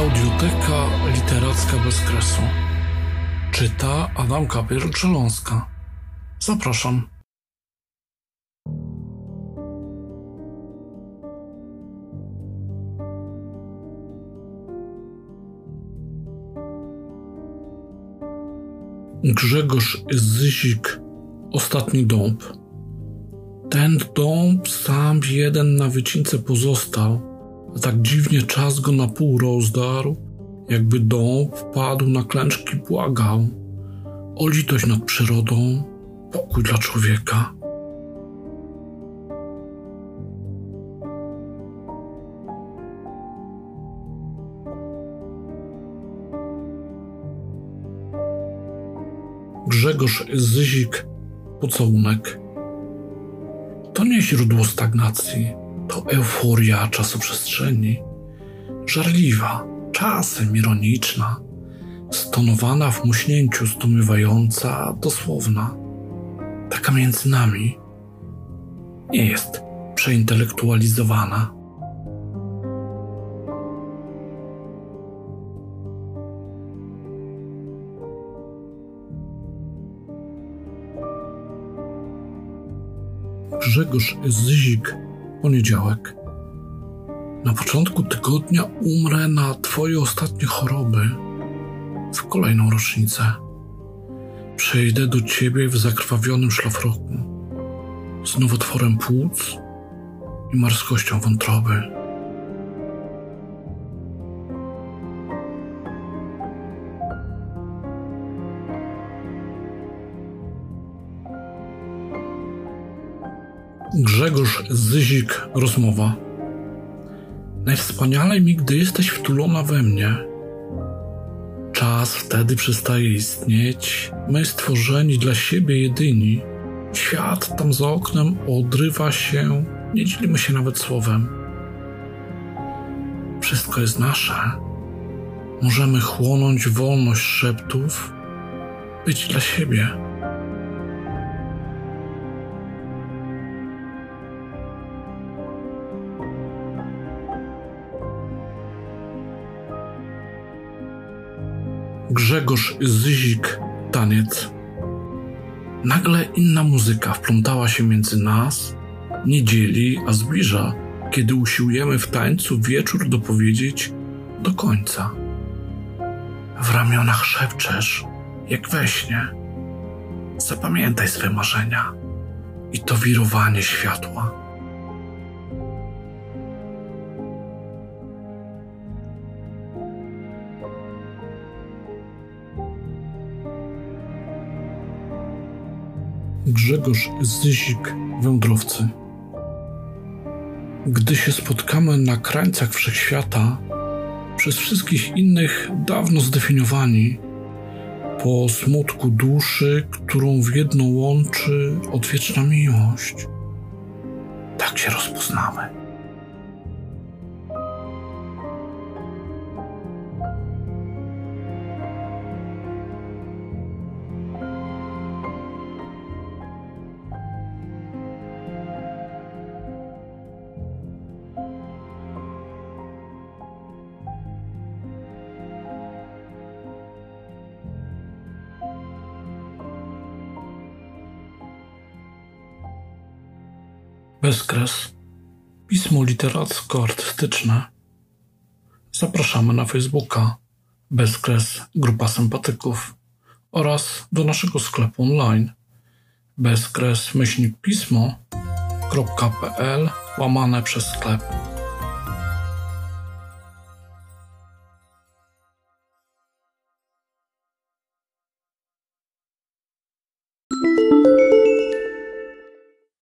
Audioteka literacka bez kresu. Czyta Adam Kapier-Grzeląska. Zapraszam. Grzegorz Zyzik Ostatni dąb. Ten dąb sam jeden na wycince pozostał, tak dziwnie czas go na pół rozdarł, jakby dąb padł na klęczki błagał. O litość nad przyrodą, pokój dla człowieka. Grzegorz Zyzik pocałunek. To nie źródło stagnacji, to euforia czasoprzestrzeni, żarliwa, czasem ironiczna, stonowana w muśnięciu zdumiewająca, dosłowna. Taka między nami nie jest przeintelektualizowana. Grzegorz Zyzik, poniedziałek. Na początku tygodnia umrę na Twoje ostatnie choroby w kolejną rocznicę. Przejdę do Ciebie w zakrwawionym szlafroku z nowotworem płuc i marskością wątroby. Grzegorz Zyzik, rozmowa. Najwspanialej mi, gdy jesteś wtulona we mnie. Czas wtedy przestaje istnieć, my stworzeni dla siebie jedyni. Świat tam za oknem odrywa się, nie dzielimy się nawet słowem. Wszystko jest nasze. Możemy chłonąć wolność szeptów, być dla siebie. Grzegorz Zyzik, taniec. Nagle inna muzyka wplątała się między nas, nie dzieli, a zbliża, kiedy usiłujemy w tańcu wieczór dopowiedzieć do końca. W ramionach szepczesz, jak we śnie. Zapamiętaj swe marzenia i to wirowanie światła. Grzegorz Zyzik, wędrowcy. Gdy się spotkamy na krańcach wszechświata, przez wszystkich innych dawno zdefiniowani, po smutku duszy, którą w jedno łączy odwieczna miłość, tak się rozpoznamy. Bezkres. Pismo literacko-artystyczne. Zapraszamy na Facebooka Bezkres Grupa Sympatyków oraz do naszego sklepu online bezkres myślnik pismo.pl łamane przez sklep.